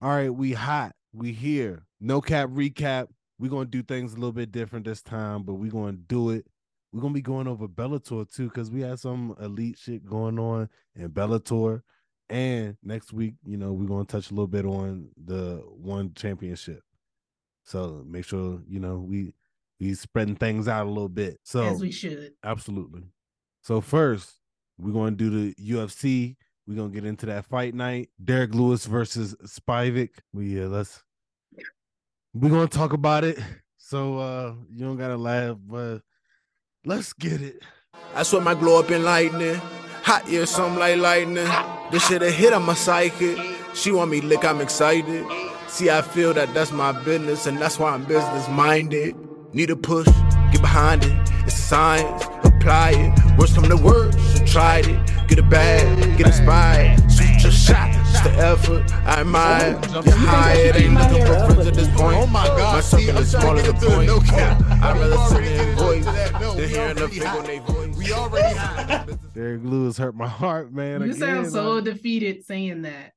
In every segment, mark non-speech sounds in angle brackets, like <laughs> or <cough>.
All right, we hot. We here. No cap recap. We're gonna do things a little bit different this time, but we're gonna do it. We're gonna be going over Bellator too, because we had some elite shit going on in Bellator. And next week, you know, we're gonna touch a little bit on the one championship. So make sure, you know, we we spreading things out a little bit. So As we should. Absolutely. So first, we're going to do the UFC. We're gonna get into that fight night. Derrick Lewis versus Spivac. We uh, let's we're gonna talk about it. So uh you don't gotta laugh, but let's get it. I swear my glow up in lightning. Hot yeah, something like lightning. This shit a hit on my psychic. She want me lick, I'm excited. See, I feel that that's my business, and that's why I'm business minded. Need a push, get behind it. It's science, apply it. Worst come to worst, you tried it. Get a bag, get inspired. Shoot your shot, just the effort. I admire. Get high, it ain't looking for friends at this point. Oh my God, My see, circle I'm is smaller than get to point. no cap. I'd We rather sit already in into voice that. No, than we hearing the already fake on hot. their voice. We already hot. Derrick Lewis hurt my heart, man. You again, sound so like, defeated saying that.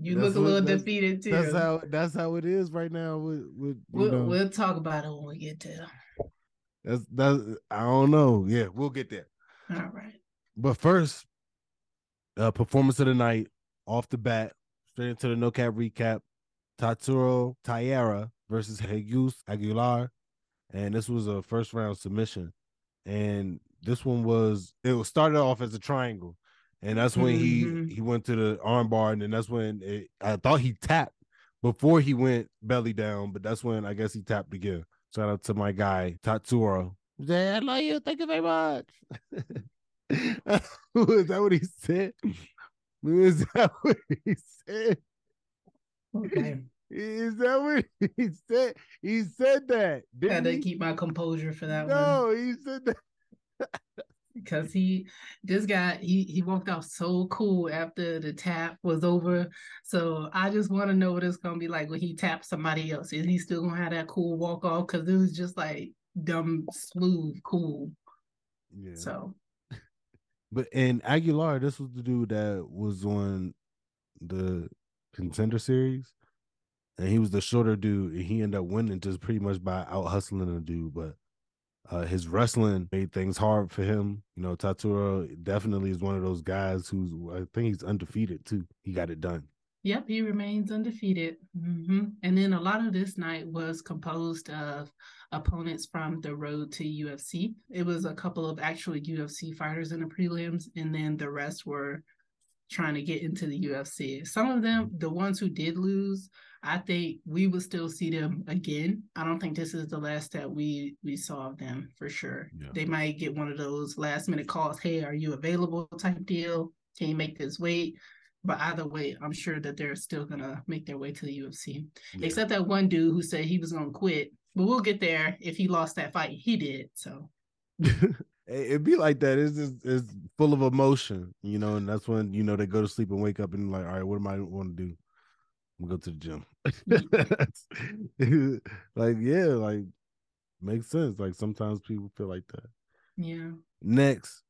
You That's look a little that's- defeated too. that's how that's how it is right now. With with we'll, know, we'll talk about it when we get there. that's that's I don't know. Yeah, we'll get there. All right. But first, uh performance of the night off the bat, straight into the no cap recap. Tatsuro Taira versus Jesus Aguilar. And this was a first round submission. And this one was it was started off as a triangle. And that's when Mhm. he he went to the armbar, and then that's when it, I thought he tapped before he went belly down, but that's when I guess he tapped again. Shout out to my guy Tatsuro. I love you. Thank you very much. <laughs> Is that what he said? Is that <laughs> what he said? Okay. Is that what he said? He said that. Had Didn't to keep my composure for that one. No, he said that. <laughs> because he this guy he he walked off so cool after the tap was over so i just want to know what it's gonna be like when he taps somebody else is he still gonna have that cool walk off because it was just like dumb smooth cool Yeah. so <laughs> But and Aguilar, this was the dude that was on the contender series, and he was the shorter dude, and he ended up winning just pretty much by out hustling the dude. But uh, his wrestling made things hard for him. You know, Tatura definitely is one of those guys who's I think he's undefeated too. He got it done. Yep, he remains undefeated. hmm And then a lot of this night was composed of opponents from the road to UFC. It was a couple of actual UFC fighters in the prelims, and then the rest were trying to get into the UFC. Some of them, the ones who did lose, I think we will still see them again. I don't think this is the last that we we saw of them for sure. Yeah. They might get one of those last minute calls, "Hey, are you available?" type deal. Can you make this weight? But either way, I'm sure that they're still gonna make their way to the UFC. Yeah. Except that one dude who said he was gonna quit. But we'll get there if he lost that fight. He did. So <laughs> It'd be like that. It's just it's full of emotion, you know, and that's when you know they go to sleep and wake up and like, all right, what am I want to do? I'm gonna go to the gym. <laughs> like, yeah, like makes sense. Like sometimes people feel like that. yeah. Next,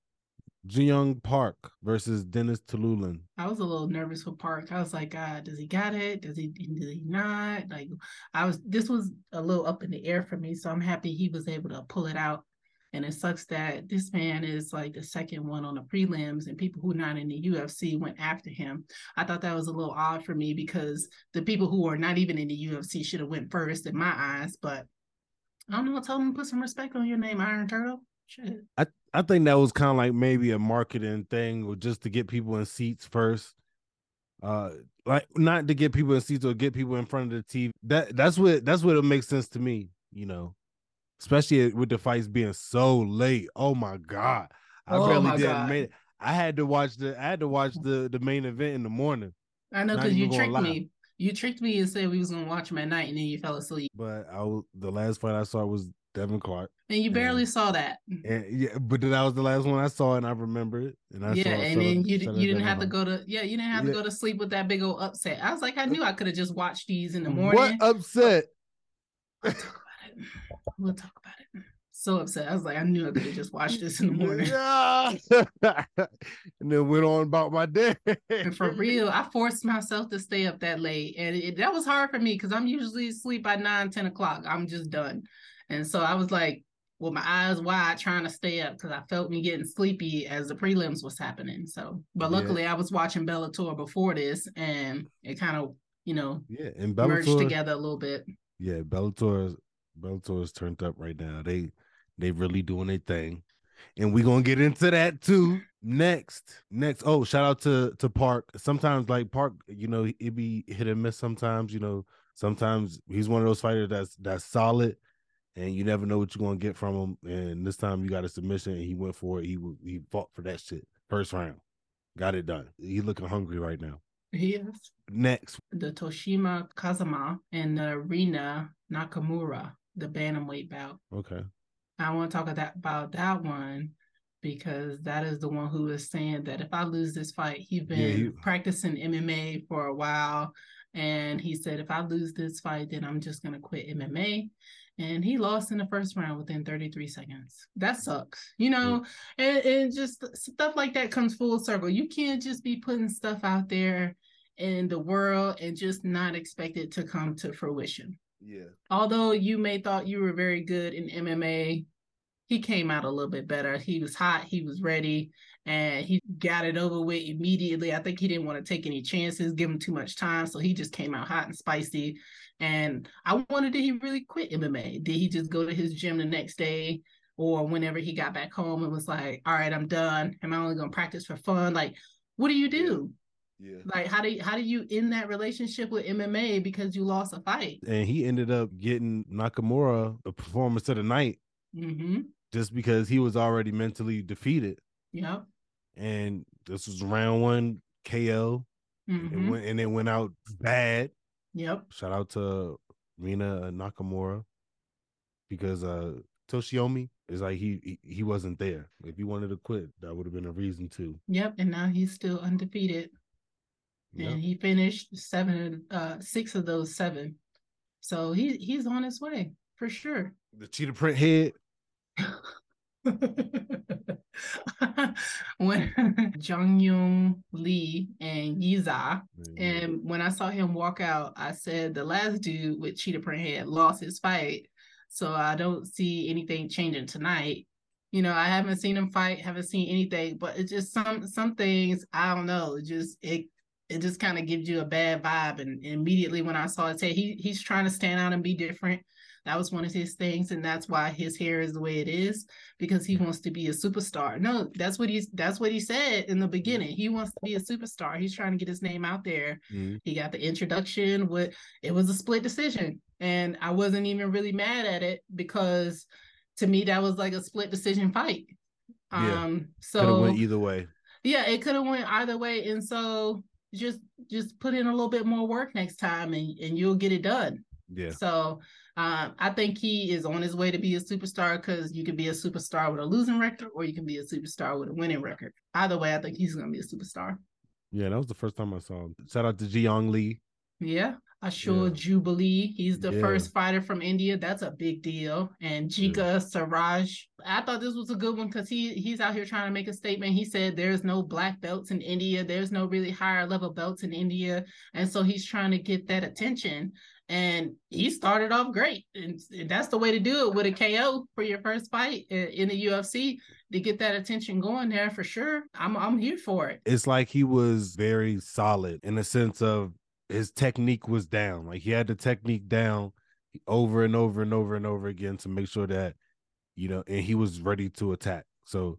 Jiyong Park versus Dennis Tiuliulin. I was a little nervous for Park. I was like, God, does he got it? Does he does he not? Like I was this was a little up in the air for me. So I'm happy he was able to pull it out. And it sucks that this man is like the second one on the prelims, and people who are not in the UFC went after him. I thought that was a little odd for me because the people who are not even in the UFC should have went first in my eyes. But I don't know. Tell them to put some respect on your name, Iron Turtle. Shit. I I think that was kind of like maybe a marketing thing, or just to get people in seats first. Uh, like not to get people in seats or get people in front of the TV. That that's what that's what it makes sense to me. You know, especially with the fights being so late. Oh my god, I Oh really didn't make it. I had to watch the I had to watch the the main event in the morning, I know because you tricked lie. me. You tricked me and said we was gonna watch him at night, and then you fell asleep. but I was, the last fight I saw was Devin Clark, And you barely saw that. and yeah, but that was the last one I saw, and I remember it. And I yeah, and then the- you you didn't have to go to yeah, you didn't have Yeah. to go to sleep with that big old upset. I was like, I uh, knew I could have just watched these in the morning. What upset? We'll talk about it. We'll talk about it. so upset. I was like, I knew I could have just watched this in the morning. Yeah. <laughs> and then went on about my day. And for real, I forced myself to stay up that late. And it, that was hard for me because I'm usually asleep by 9, 10 o'clock. I'm just done. And so I was like, with my eyes wide, trying to stay up because I felt me getting sleepy as the prelims was happening. So, but Yeah. luckily, I was watching Bellator before this, and it kind of, you know, Yeah, and merged together a little bit. Yeah, Bellator. Bellator is turned up right now. They they really doing their thing, and we gonna get into that too next. Next, oh, shout out to to Park. Sometimes like Park, you know, it be hit and miss. Sometimes, you know, sometimes he's one of those fighters that's that's solid, and you never know what you're gonna get from him. And this time you got a submission, and he went for it. He he fought for that shit first round, got it done. He looking hungry right now. Yes. Next, The Toshiomi Kazama and the Rinya Nakamura, the bantamweight bout. okay, I want to talk about that, about that one because that is the one who is saying that if I lose this fight, he's been Yeah, he- practicing MMA for a while. And he said, if I lose this fight, then I'm just going to quit MMA. And he lost in the first round within 33 seconds. That sucks, you know, and, and just stuff like that comes full circle. You can't just be putting stuff out there in the world and just not expect it to come to fruition yeah, although you may thought you were very good in MMA, he came out a little bit better. He was hot, he was ready, and he got it over with immediately. I think he didn't want to take any chances, give him too much time, so he just came out hot and spicy. And I wondered, did he really quit MMA? Did he just go to his gym the next day? Or whenever he got back home and was like, all right, I'm done. Am I only gonna practice for fun? Like, what do you do? Yeah. Like, how do you, how do you end that relationship with MMA because you lost a fight? and he ended up getting Nakamura the performance of the night Mm-hmm. just because he was already mentally defeated. Yep. And this was round one KO. Mm-hmm. It went and it went out bad. Yep. Shout out to Rinya Nakamura because uh Toshiomi is like he, he he wasn't there. If he wanted to quit, that would have been a reason to. Yep. And now he's still undefeated. And he finished seven uh six of those seven. So he he's on his way for sure. The cheetah print head. <laughs> when <laughs> Jung Young Lee and Yi Zha, man, and when I saw him walk out, I said the last dude with cheetah print head lost his fight. So I don't see anything changing tonight. You know, I haven't seen him fight, haven't seen anything, but it's just some some things I don't know. It just it it just kind of gives you a bad vibe. And immediately when I saw it, say he he's trying to stand out and be different. That was one of his things, and that's why his hair is the way it is because he wants to be a superstar. No, that's what he's that's what he said in the beginning. He wants to be a superstar. He's trying to get his name out there. Mhm. He got the introduction with it was a split decision, and I wasn't even really mad at it because to me that was like a split decision fight. Yeah. Um, Could have so went either way. yeah, it could have went either way, and so just just put in a little bit more work next time, and and you'll get it done. Yeah. So um, I think he is on his way to be a superstar because you can be a superstar with a losing record or you can be a superstar with a winning record. Either way, I think he's going to be a superstar. Yeah, that was the first time I saw him. Shout out to Jiyoung Lee. Yeah. Anshul Yeah. Jubli. He's the Yeah. first fighter from India. That's a big deal. And Jeka Saragih. I thought this was a good one because he he's out here trying to make a statement. He said there's no black belts in India. There's no really higher level belts in India. And so he's trying to get that attention. And he started off great. And that's the way to do it with a KO for your first fight in in the UFC to get that attention going there for sure. I'm I'm here for it. It's like he was very solid in the sense of his technique was down. Like he had the technique down over and over and over and over again to make sure that, you know, and he was ready to attack. So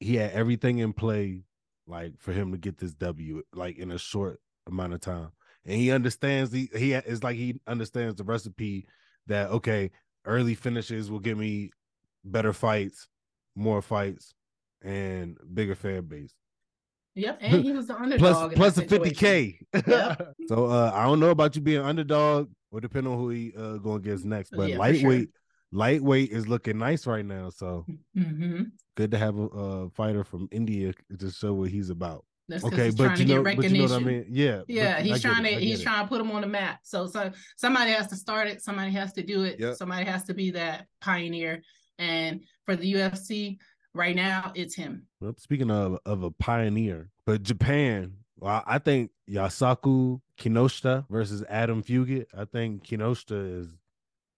he had everything in play, like for him to get this W, like in a short amount of time. And he understands the he it's like he understands the recipe that okay, early finishes will give me better fights, more fights, and bigger fan base. Yep. And <laughs> he was the underdog. plus plus that a 50k. Yep. <laughs> so uh i don't know about you being underdog or depending on who he uh going against next but Yeah, for sure. lightweight lightweight is looking nice right now so hmm good to have a, uh fighter from india to show what he's about That's okay he's but trying you to know get but you know what i recognition. mean yeah Yeah, he's trying to he's it. trying to put him on the map. So so somebody has to start it, somebody has to do it, Yep. somebody has to be that pioneer. And for the UFC, right now, it's him. Well, speaking of of a pioneer, but Japan, well, I think Yusaku Kinoshita versus Adam Fugitt. I think Kinoshita is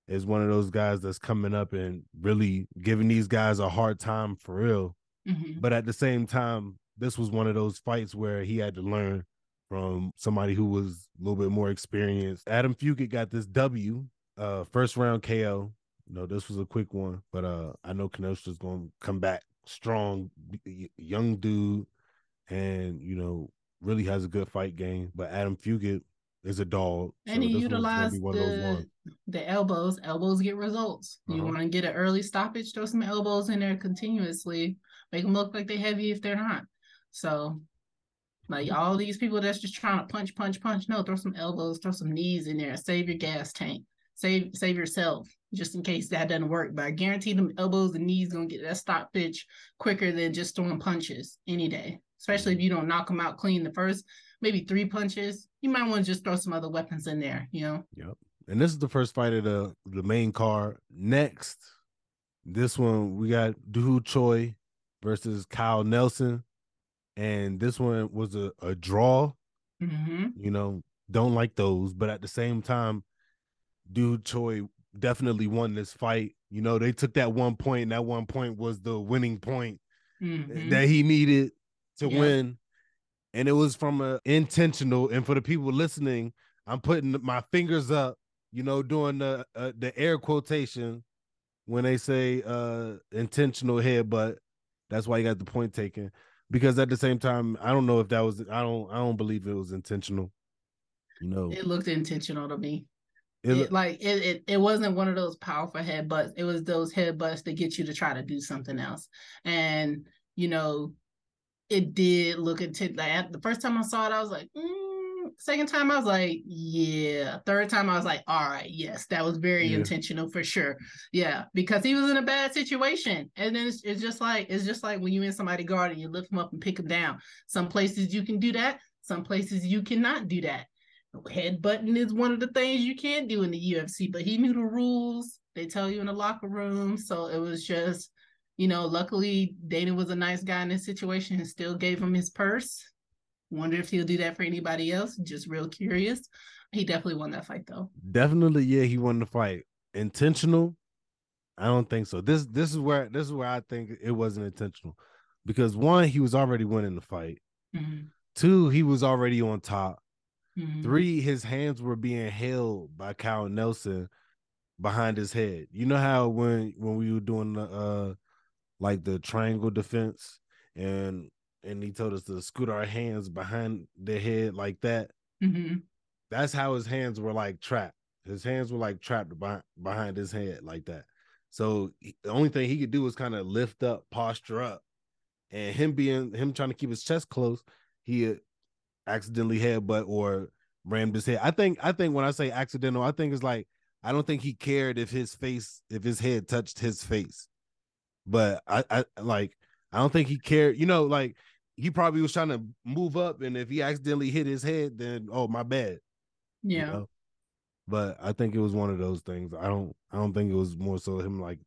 is one of those guys that's coming up and really giving these guys a hard time for real. Mhm. But at the same time, this was one of those fights where he had to learn from somebody who was a little bit more experienced. Adam Fugitt got this W, uh, first round KO. You know, this was a quick one, but uh, I know Kenosha's going to come back strong, young dude, and you know, really has a good fight game. But Adam Fugitt is a dog, And he this utilized be one of those the, the elbows. Elbows get results. You Uh-huh. want to get an early stoppage, throw some elbows in there continuously, make them look like they're heavy if they're not. So, like Mm-hmm. all these people that's just trying to punch, punch, punch. No, throw some elbows, throw some knees in there. Save your gas tank. Save save yourself just in case that doesn't work. But I guarantee them elbows and knees gonna get that stop stoppage quicker than just throwing punches any day. Especially if Mm-hmm. you don't knock them out clean the first maybe three punches. You might want to just throw some other weapons in there. You know. Yep. And this is the first fight of the the main card. Next, this one we got Doo Ho Choi versus Kyle Nelson. And this one was a, a draw. hmm You know, don't like those, but at the same time, Doo Ho Choi definitely won this fight. You know, they took that one point, and that one point was the winning point hmm that he needed to Yeah. win. And it was from a intentional. And for the people listening, I'm putting my fingers up, you know, doing the uh, the air quotation when they say uh intentional headbutt. That's why you got the point taken. Because at the same time, I don't know if that was I don't I don't believe it was intentional. You know, It looked intentional to me. It, It, like it, it, it wasn't one of those powerful headbutts. It was those headbutts that get you to try to do something else. And you know, it did look intense. Like the first time I saw it, I was like, mm. second time I was like, yeah. Third time I was like, all right, yes, that was very Yeah. intentional for sure. Yeah, because he was in a bad situation, and then it's, it's just like it's just like when you're in somebody's guard and you lift him up and pick him down. Some places you can do that. Some places you cannot do that. Headbutting is one of the things you can't do in the UFC, but he knew the rules. They tell you in the locker room. So it was just, you know, luckily Dana was a nice guy in this situation and still gave him his purse. Wonder if he'll do that for anybody else. Just real curious. He definitely won that fight though. definitely yeah, he won the fight. Intentional? I don't think so. This this is where this is where I think it wasn't intentional. Because one, he was already winning the fight. Mhm. Two, he was already on top. Mhm. Three, his hands were being held by Kyle Nelson behind his head. You know how when when we were doing the uh like the triangle defense and and he told us to scoot our hands behind the head like that. Mhm. That's how his hands were like trapped. His hands were like trapped behind behind his head like that. So he- the only thing he could do was kind of lift up, posture up, and him being him trying to keep his chest close, he had accidentally headbutt or rammed his head. I think I think when I say accidental, I think it's like I don't think he cared if his face if his head touched his face, but I I like I don't think he cared. You know, like he probably was trying to move up, and if he accidentally hit his head, then oh my bad. you Yeah. know? But I think it was one of those things. I don't I don't think it was more so him like,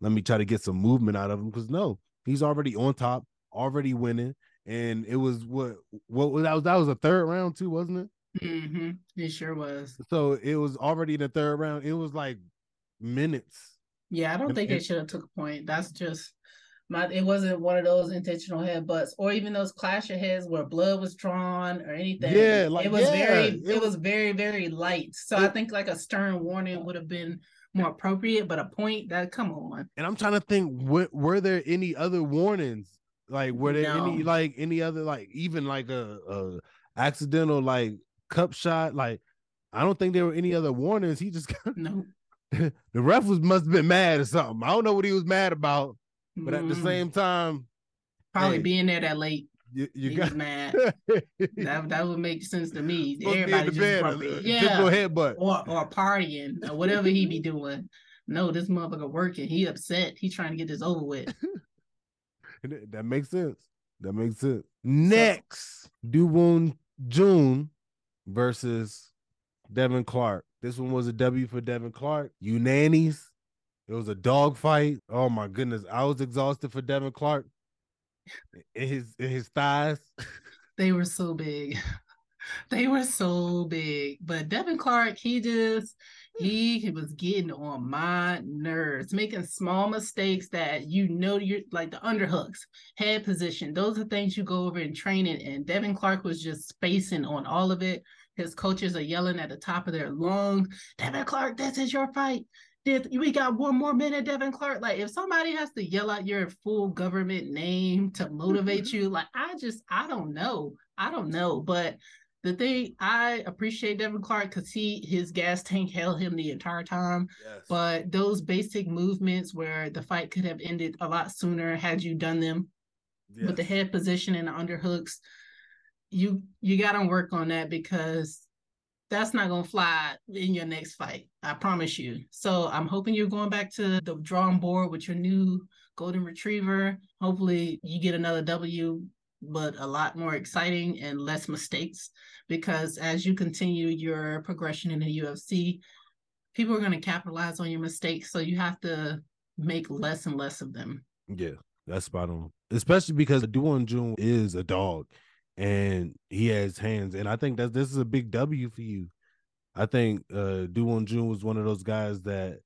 let me try to get some movement out of him. Cause no, he's already on top, already winning. And it was what what was that was that was a third round too, wasn't it? hmm It sure was. So it was already the third round. It was like minutes. Yeah, I don't think they and- should have took a point. That's just my. It wasn't one of those intentional headbutts, or even those clash of heads where blood was drawn or anything. Yeah, like, it was yeah, very. it It, was- very very light. So I think like a stern warning would have been more appropriate. But a point that come on. And I'm trying to think, were, were there any other warnings? Like, were there any like any other like even like a, a accidental like cup shot? Like, I don't think there were any other warnings. He just <laughs> got No. <laughs> the ref was must have been mad or something. I don't know what he was mad about, but at the Mm, same time, probably hey, being there that late, you, you he got was mad. <laughs> That that would make sense to me. Supposed to be Everybody just bed, a- a yeah. headbutt. or or partying or whatever he be doing. No, this motherfucker working. He upset. He trying to get this over with. That- makes sense. That makes sense. Next, Duwon June versus Devin Clark. This one was a W for Devin Clark. Unanis. It was a dog fight. Oh my goodness. I was exhausted for Devin Clark. In his in his thighs. <laughs> They were so big. They were so big. But Devin Clark, he just he, he was getting on my nerves, making small mistakes that you know you're like the underhooks, head position. Those are things you go over in training. And Devin Clark was just spacing on all of it. His coaches are yelling at the top of their lungs, Devin Clark, this is your fight did we got one more minute, Devin Clark? Like, if somebody has to yell out your full government name to mm-hmm. motivate you, like, I just, I don't know. I don't know. But the thing I appreciate Devin Clark because he his gas tank held him the entire time. Yes. But those basic movements where the fight could have ended a lot sooner had you done them yes. with the head position and the underhooks, you you got to work on that because that's not gonna fly in your next fight. I promise you. So I'm hoping you're going back to the drawing board with your new golden retriever. Hopefully you get another W, but a lot more exciting and less mistakes. Because as you continue your progression in the UFC, people are gonna capitalize on your mistakes. So you have to make less and less of them. Yeah, that's spot on. Especially because Doo Won Jung is a dog and he has hands. And I think that this is a big W for you. I think uh Doo Won was one of those guys that,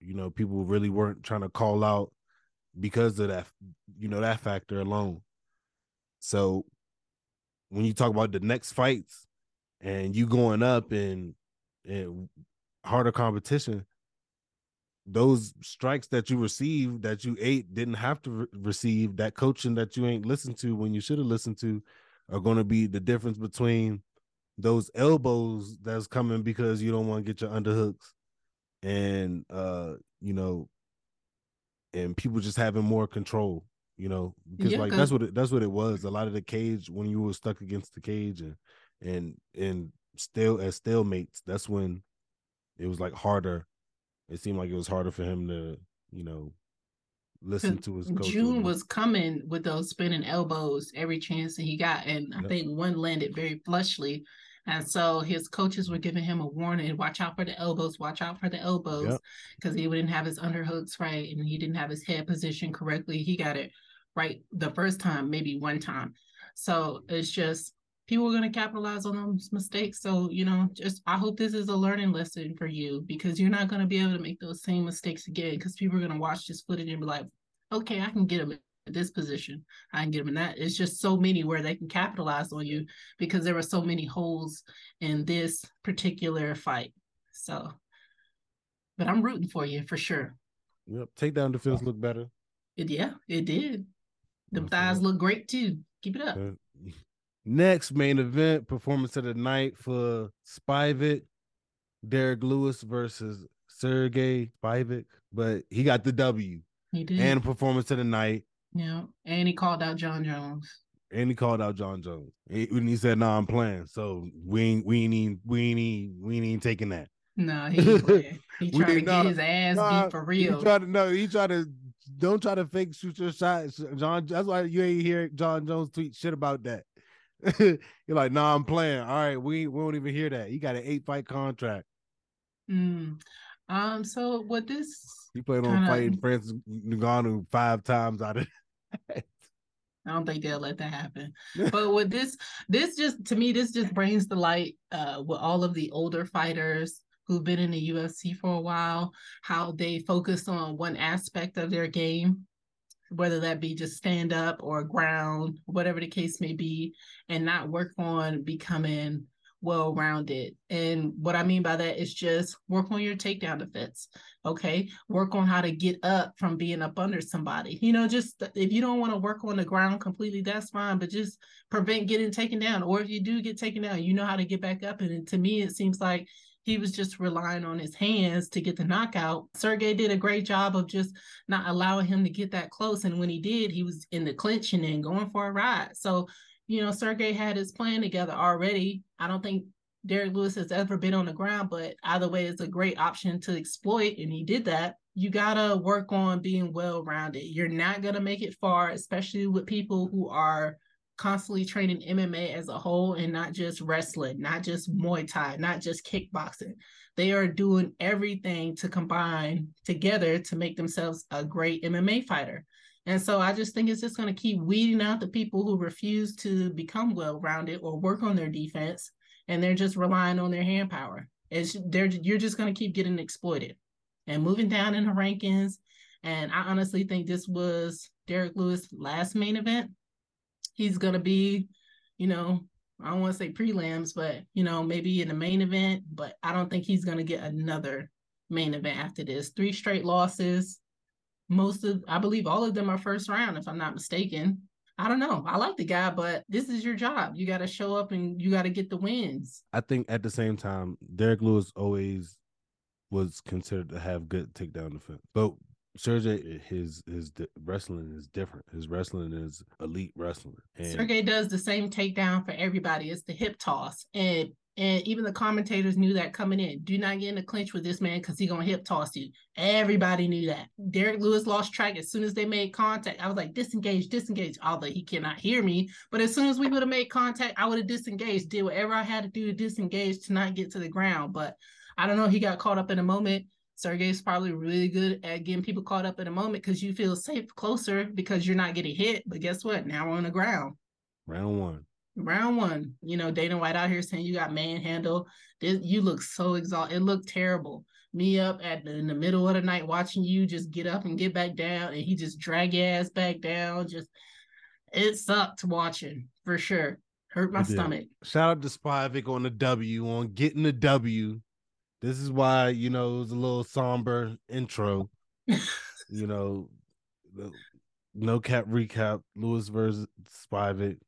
you know, people really weren't trying to call out because of that, you know, that factor alone. So when you talk about the next fights and you going up and and harder competition, those strikes that you received that you ate didn't have to re- receive that coaching that you ain't listened to when you should have listened to are going to be the difference between those elbows that's coming because you don't want to get your underhooks and uh you know and people just having more control you know because yeah, like that's what it, that's what it was a lot of the cage when you were stuck against the cage and and and still as stalemates that's when it was like harder it seemed like it was harder for him to, you know, listen to his coach. Jung was coming with those spinning elbows every chance that he got. And yep. I think one landed very flushly. And so his coaches were giving him a warning watch out for the elbows, watch out for the elbows, because yep. he didn't have his underhooks right and he didn't have his head position correctly. He got it right the first time, maybe one time. So it's just people are going to capitalize on those mistakes. So, you know, just I hope this is a learning lesson for you because you're not going to be able to make those same mistakes again because people are going to watch this footage and be like, okay, I can get him in this position. I can get him in that. It's just so many where they can capitalize on you because there were so many holes in this particular fight. So, but I'm rooting for you for sure. Yep. Takedown defense look better. It, yeah, it did. The thighs look great too. Keep it up. <laughs> Next main event performance of the night for Spivac, Derrick Lewis versus Sergey Spivac, but he got the W. He did. And performance of the night. Yeah, and he called out Jon Jones. And he called out Jon Jones. He, when he said, "No, nah, I'm playing," so we ain't, we ain't, even, we ain't, even, we ain't even taking that. No, <laughs> he he tried to get his ass nah, beat for real. He tried to no, he tried to don't try to fake shoot your shot, Jon. That's why you ain't hear Jon Jones tweet shit about that. <laughs> You're like, nah, I'm playing. All right, we we won't even hear that. He got an eight fight contract. Mm. Um. So what this? He played on fighting Francis Ngannou five times out of. <laughs> I don't think they'll let that happen. <laughs> but with this, this just to me, this just brings the light uh, with all of the older fighters who've been in the UFC for a while, how they focus on one aspect of their game whether that be just stand up or ground, whatever the case may be, and not work on becoming well rounded. And what I mean by that is just work on your takedown defense. Okay. Work on how to get up from being up under somebody. You know, just if you don't want to work on the ground completely, that's fine, but just prevent getting taken down. Or if you do get taken down, you know how to get back up. And to me, it seems like he was just relying on his hands to get the knockout. Sergey did a great job of just not allowing him to get that close. And when he did, he was in the clinch and then going for a ride. So, you know, Sergey had his plan together already. I don't think Derrick Lewis has ever been on the ground, but either way, it's a great option to exploit. And he did that. You got to work on being well rounded. You're not going to make it far, especially with people who are constantly training MMA as a whole and not just wrestling, not just Muay Thai, not just kickboxing. They are doing everything to combine together to make themselves a great MMA fighter. And so I just think it's just going to keep weeding out the people who refuse to become well rounded or work on their defense, and they're just relying on their hand power. It's they're you're just going to keep getting exploited and moving down in the rankings. And I honestly think this was Derrick Lewis' last main event. He's going to be, you know, I don't want to say prelims, but you know, maybe in the main event. But I don't think he's going to get another main event after this. Three straight losses most of I believe all of them are first round, if I'm not mistaken. I don't know. I like the guy, but this is your job. You got to show up and you got to get the wins. I think at the same time, Derrick Lewis always was considered to have good takedown defense, but Sergey, eh, his his wrestling is different. His wrestling is elite wrestling. Sergey does the same takedown for everybody. It's the hip toss, and and even the commentators knew that coming in. Do not get in a clinch with this man because he gonna hip toss you. Everybody knew that. Derrick Lewis lost track as soon as they made contact. I was like, disengage, disengage. Although he cannot hear me, but as soon as we would have made contact, I would have disengaged, did whatever I had to do to disengage to not get to the ground. But I don't know. He got caught up in a moment. Sergey's probably really good at getting people caught up in a moment because you feel safe closer because you're not getting hit. But guess what? Now we're on the ground. Round one round one, you know, Dana White out here saying you got manhandle. This, you look so exhausted. It looked terrible. Me up at the, in the middle of the night watching you just get up and get back down, and he just drag your ass back down. Just it sucked watching for sure. Hurt my stomach. Shout out to Spivac on the W on getting the W. This is why you know it was a little somber intro. you know, no cap recap. Lewis versus Spivac.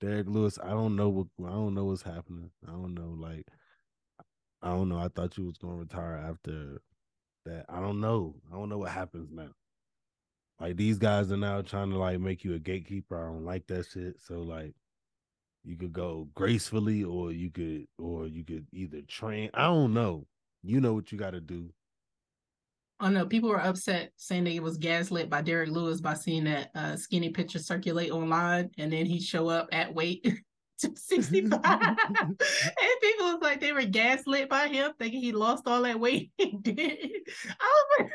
Derrick Lewis, I don't know what I don't know what's happening. I don't know. Like, I don't know. I thought you was gonna retire after that. I don't know. I don't know what happens now. Like these guys are now trying to like make you a gatekeeper. I don't like that shit. So like you could go gracefully or you could or you could either train. I don't know. You know what you gotta do. Oh no, people were upset saying it was gaslit by Derrick Lewis by seeing that uh, skinny picture circulate online, and then he'd show up at weight <laughs> to 65. <laughs> and people was like they were gaslit by him, thinking he lost all that weight. <laughs> He did. I was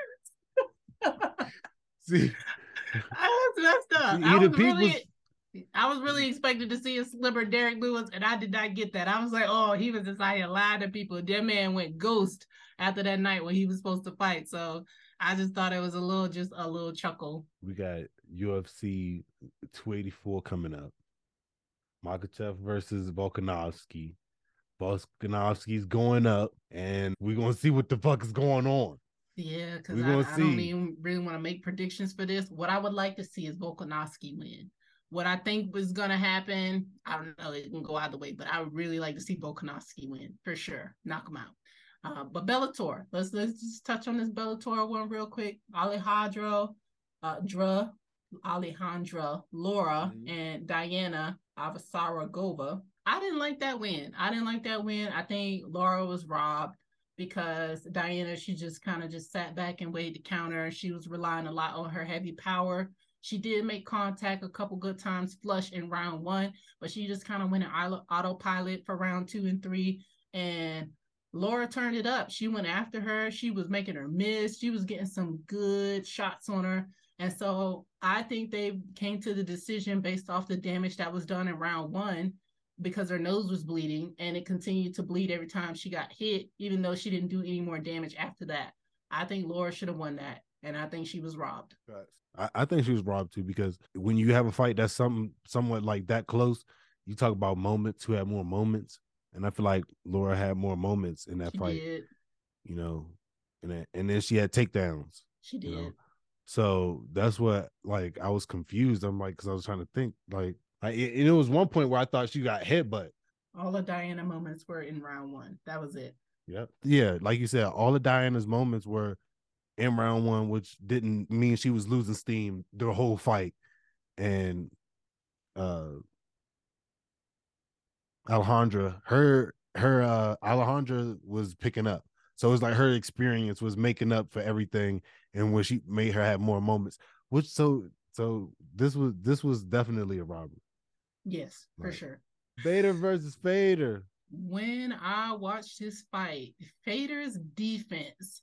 like, see, I was messed up. See, I was really. I was really expecting to see a slimmer Derrick Lewis, and I did not get that. I was like, oh, he was just out here lying to people. That man went ghost after that night when he was supposed to fight. So I just thought it was a little, just a little chuckle. We got UFC 284 coming up. Makhachev versus Volkanovski. Volkanovski's going up, and we're gonna see what the fuck is going on. Yeah, because I, I don't even really want to make predictions for this. What I would like to see is Volkanovski win. What I think was gonna happen, I don't know, it can go either way, but I would really like to see Volkanovski win for sure, knock him out. Uh, but Bellator, let's let's just touch on this Bellator one real quick. Alejandro, uh, Dra, Alejandra, Laura, mm-hmm. and Diana Avsaragova. I didn't like that win. I didn't like that win. I think Laura was robbed because Diana, she just kind of just sat back and waited to counter. She was relying a lot on her heavy power. She did make contact a couple good times, flush in round one, but she just kind of went in autopilot for round two and three. And Laura turned it up. She went after her. She was making her miss. She was getting some good shots on her. And so I think they came to the decision based off the damage that was done in round one because her nose was bleeding and it continued to bleed every time she got hit, even though she didn't do any more damage after that. I think Laura should have won that. And I think she was robbed. I, I think she was robbed too because when you have a fight that's some somewhat like that close, you talk about moments who have more moments and I feel like Laura had more moments in that she fight. Did. You know, and then, and then she had takedowns. She did. You know? So that's what like I was confused. I'm like, because I was trying to think like, I, it, it was one point where I thought she got hit, but all the Diana moments were in round one. That was it. Yep. Yeah, like you said, all of Diana's moments were in round one, which didn't mean she was losing steam the whole fight. And uh Alejandra, her her uh Alejandra was picking up. So it's like her experience was making up for everything and when she made her have more moments. Which so so this was this was definitely a robbery. Yes, for sure. Bader versus Fedor. When I watched this fight, Fedor's defense,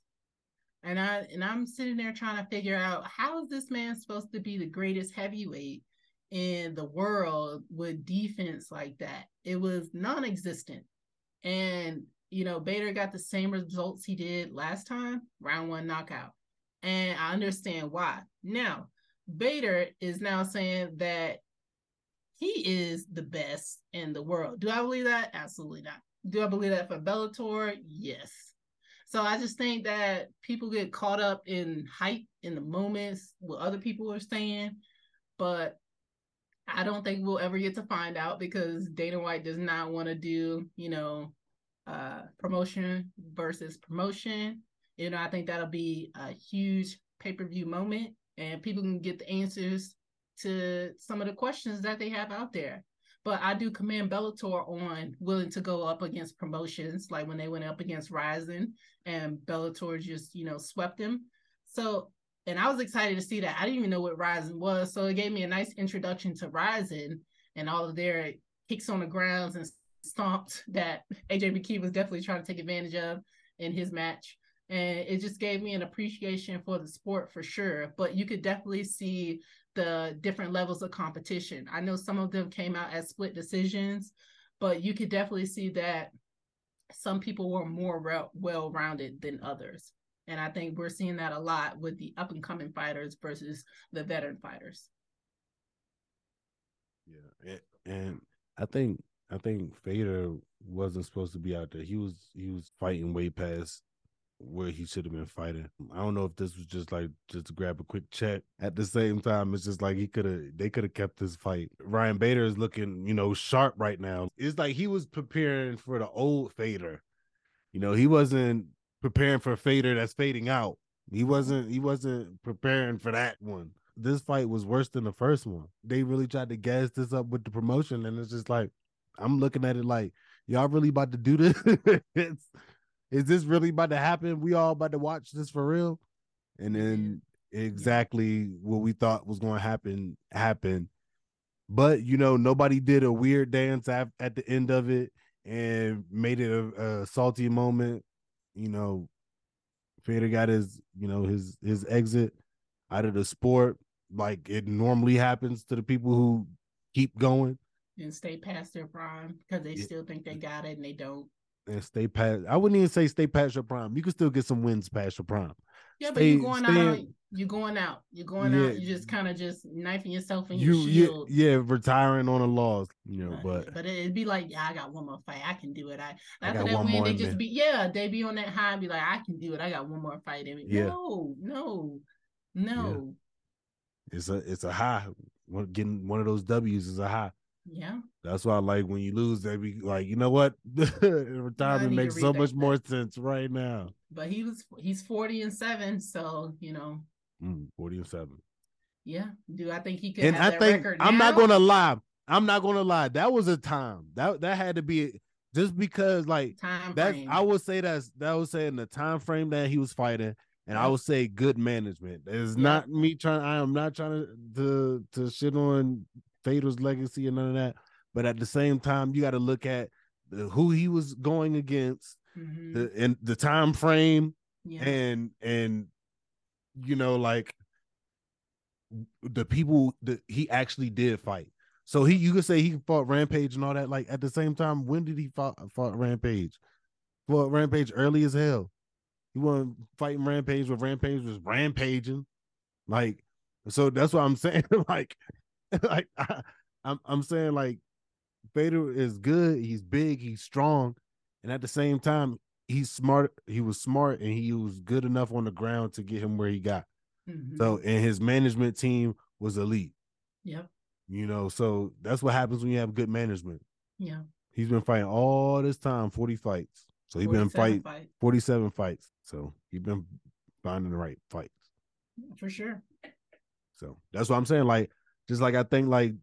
and I and I'm sitting there trying to figure out how is this man supposed to be the greatest heavyweight in the world with defense like that? It was non-existent. And you know, Bader got the same results he did last time, round one knockout. And I understand why. Now, Bader is now saying that he is the best in the world. Do I believe that? Absolutely not. Do I believe that for Bellator? Yes. So I just think that people get caught up in hype in the moments what other people are saying, but I don't think we'll ever get to find out because Dana White does not want to do, you know, uh promotion versus promotion. You know, I think that'll be a huge pay-per-view moment and people can get the answers to some of the questions that they have out there. But I do commend Bellator on willing to go up against promotions, like when they went up against Rizin and Bellator just, you know, swept them. So, and I was excited to see that. I didn't even know what Rizin was. So it gave me a nice introduction to Rizin and all of their kicks on the grounds and stomped that AJ McKee was definitely trying to take advantage of in his match. And it just gave me an appreciation for the sport for sure. But you could definitely see the different levels of competition. I know some of them came out as split decisions, but you could definitely see that some people were more re- well rounded than others. And I think we're seeing that a lot with the up and coming fighters versus the veteran fighters. Yeah, and, and I think I think Fedor wasn't supposed to be out there. He was he was fighting way past where he should have been fighting. I don't know if this was just like just to grab a quick check. At the same time, it's just like he could have they could have kept this fight. Ryan Bader is looking, you know, sharp right now. It's like he was preparing for the old Fedor. You know, he wasn't preparing for Fedor that's fading out. He wasn't he wasn't preparing for that one. This fight was worse than the first one. They really tried to gas this up with the promotion, and it's just like I'm looking at it like y'all really about to do this. <laughs> is this really about to happen? We all about to watch this for real? And then exactly what we thought was going to happen happened. But you know, nobody did a weird dance at, at the end of it and made it a, a salty moment. You know, Fedor got his, you know, his his exit out of the sport like it normally happens to the people who keep going And stay past their prime because they Yeah. still think they got it and they don't. And stay past. I wouldn't even say stay past your prime. You can still get some wins past your prime. Yeah, but you're going stay out. you're going out. You're going Yeah. out. You just kind of just knifing yourself in You, your yeah, shield. yeah, retiring on a loss, you know, but but it'd be like, yeah, I got one more fight. I can do it. I I after got that win, they just be yeah, they be on that high and be like, I can do it. I got one more fight in me. Yeah. No, no, no. it's a it's a high. Getting one of those W's is a high. Yeah. That's why, I like, when you lose, they be like, you know what? <laughs> Retirement makes so much that more sense right now. But he was he's 40 and 7, so you know, Mm, Forty and seven. yeah. Do I think he could and have I that think record I'm not gonna lie. I'm not gonna lie. That was a time that that had to be just because like time that. frame. I would say that's that was saying the time frame that he was fighting, and I would say good management. It's Yep. not me trying. I am not trying to to to shit on Fedor's legacy and none of that. But at the same time, you got to look at the, who he was going against, Mhm. the and the time frame, yeah. and and you know like the people that he actually did fight. So he you could say he fought Rampage and all that. Like at the same time, when did he fought, fought Rampage? Fought Rampage early as hell. He wasn't fighting Rampage when Rampage was rampaging. Like, so that's what I'm <laughs> saying. like, <laughs> like I, I'm I'm saying like Bader is good. He's big. He's strong, and at the same time, he's smart. He was smart, and he was good enough on the ground to get him where he got. Mhm. So, and his management team was elite. yep. You know, so that's what happens when you have good management. Yeah. He's been fighting all this time, 40 fights. So he's been fighting fight, 47 fights. So he's been finding the right fights. for sure. So that's what I'm saying. Like, just like I think like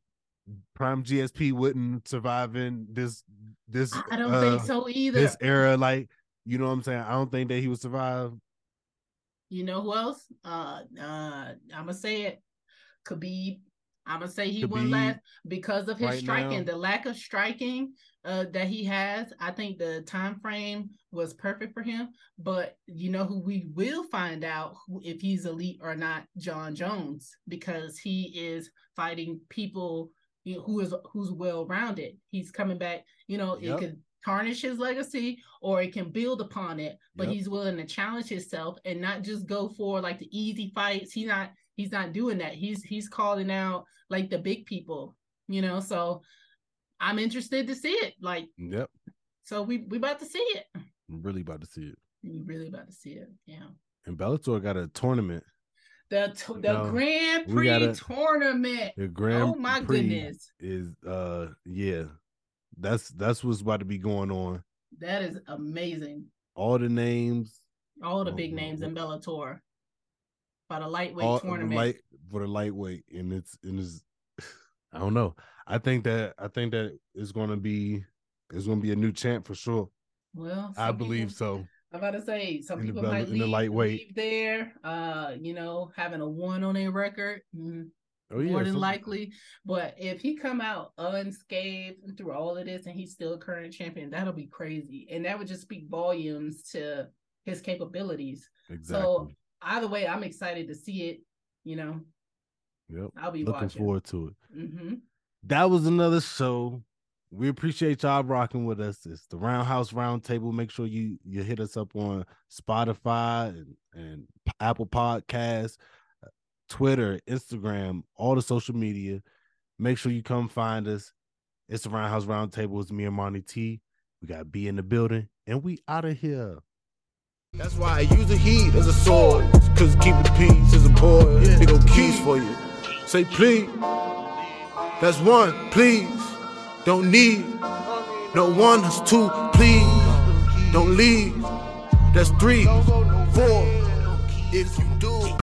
Prime GSP wouldn't survive in this this I don't uh, think so either. this era. Like, you know what I'm saying? I don't think that he would survive. You know who else? Uh, uh, I'm gonna say it. Khabib. I'm gonna say he wouldn't last because of his right striking. Now. The lack of striking uh, that he has, I think the time frame was perfect for him. But you know who we will find out who, if he's elite or not, Jon Jones, because he is fighting people you know, who is who's well rounded. He's coming back. You know, yep. it could tarnish his legacy or it can build upon it. But yep. he's willing to challenge himself and not just go for like the easy fights. He's not he's not doing that. He's he's calling out like the big people, you know. So I'm interested to see it. Like Yep. So we we about to see it. I'm really about to see it. We really about to see it. Yeah. And Bellator got a tournament. The the no, Grand Prix a, tournament. The Grand Oh my Prix goodness. Is uh yeah. That's that's what's about to be going on. That is amazing. All the names. All the big oh, names in Bellator. By the lightweight all, tournament. The light, for the lightweight. And it's and it's <sighs> I don't know. I think that I think that is gonna be it's gonna be a new champ for sure. Well, I believe people, so. I'm about to say some in people the, might leave, the lightweight. there. Uh, you know, having a one on a record. Mm, oh, yeah, more than likely. But if he come out unscathed through all of this and he's still current champion, that'll be crazy. And that would just speak volumes to his capabilities. Exactly. So either way, I'm excited to see it. You know. Yep. I'll be looking watching. forward to it. Mm-hmm. That was another show. We appreciate y'all rocking with us. It's the Roundhouse Roundtable. Make sure you you hit us up on Spotify and, and Apple Podcasts, uh, Twitter, Instagram, all the social media. Make sure you come find us. It's the Roundhouse Roundtable. It's me and Monty T. We got B in the building, and we out of here. That's why I use the heat as a sword. Cause keep the peace as a boy. Yeah. They go keys for you. Say please. That's one, please. Don't need. No one, that's two, please. Don't leave. That's three, four. If you do.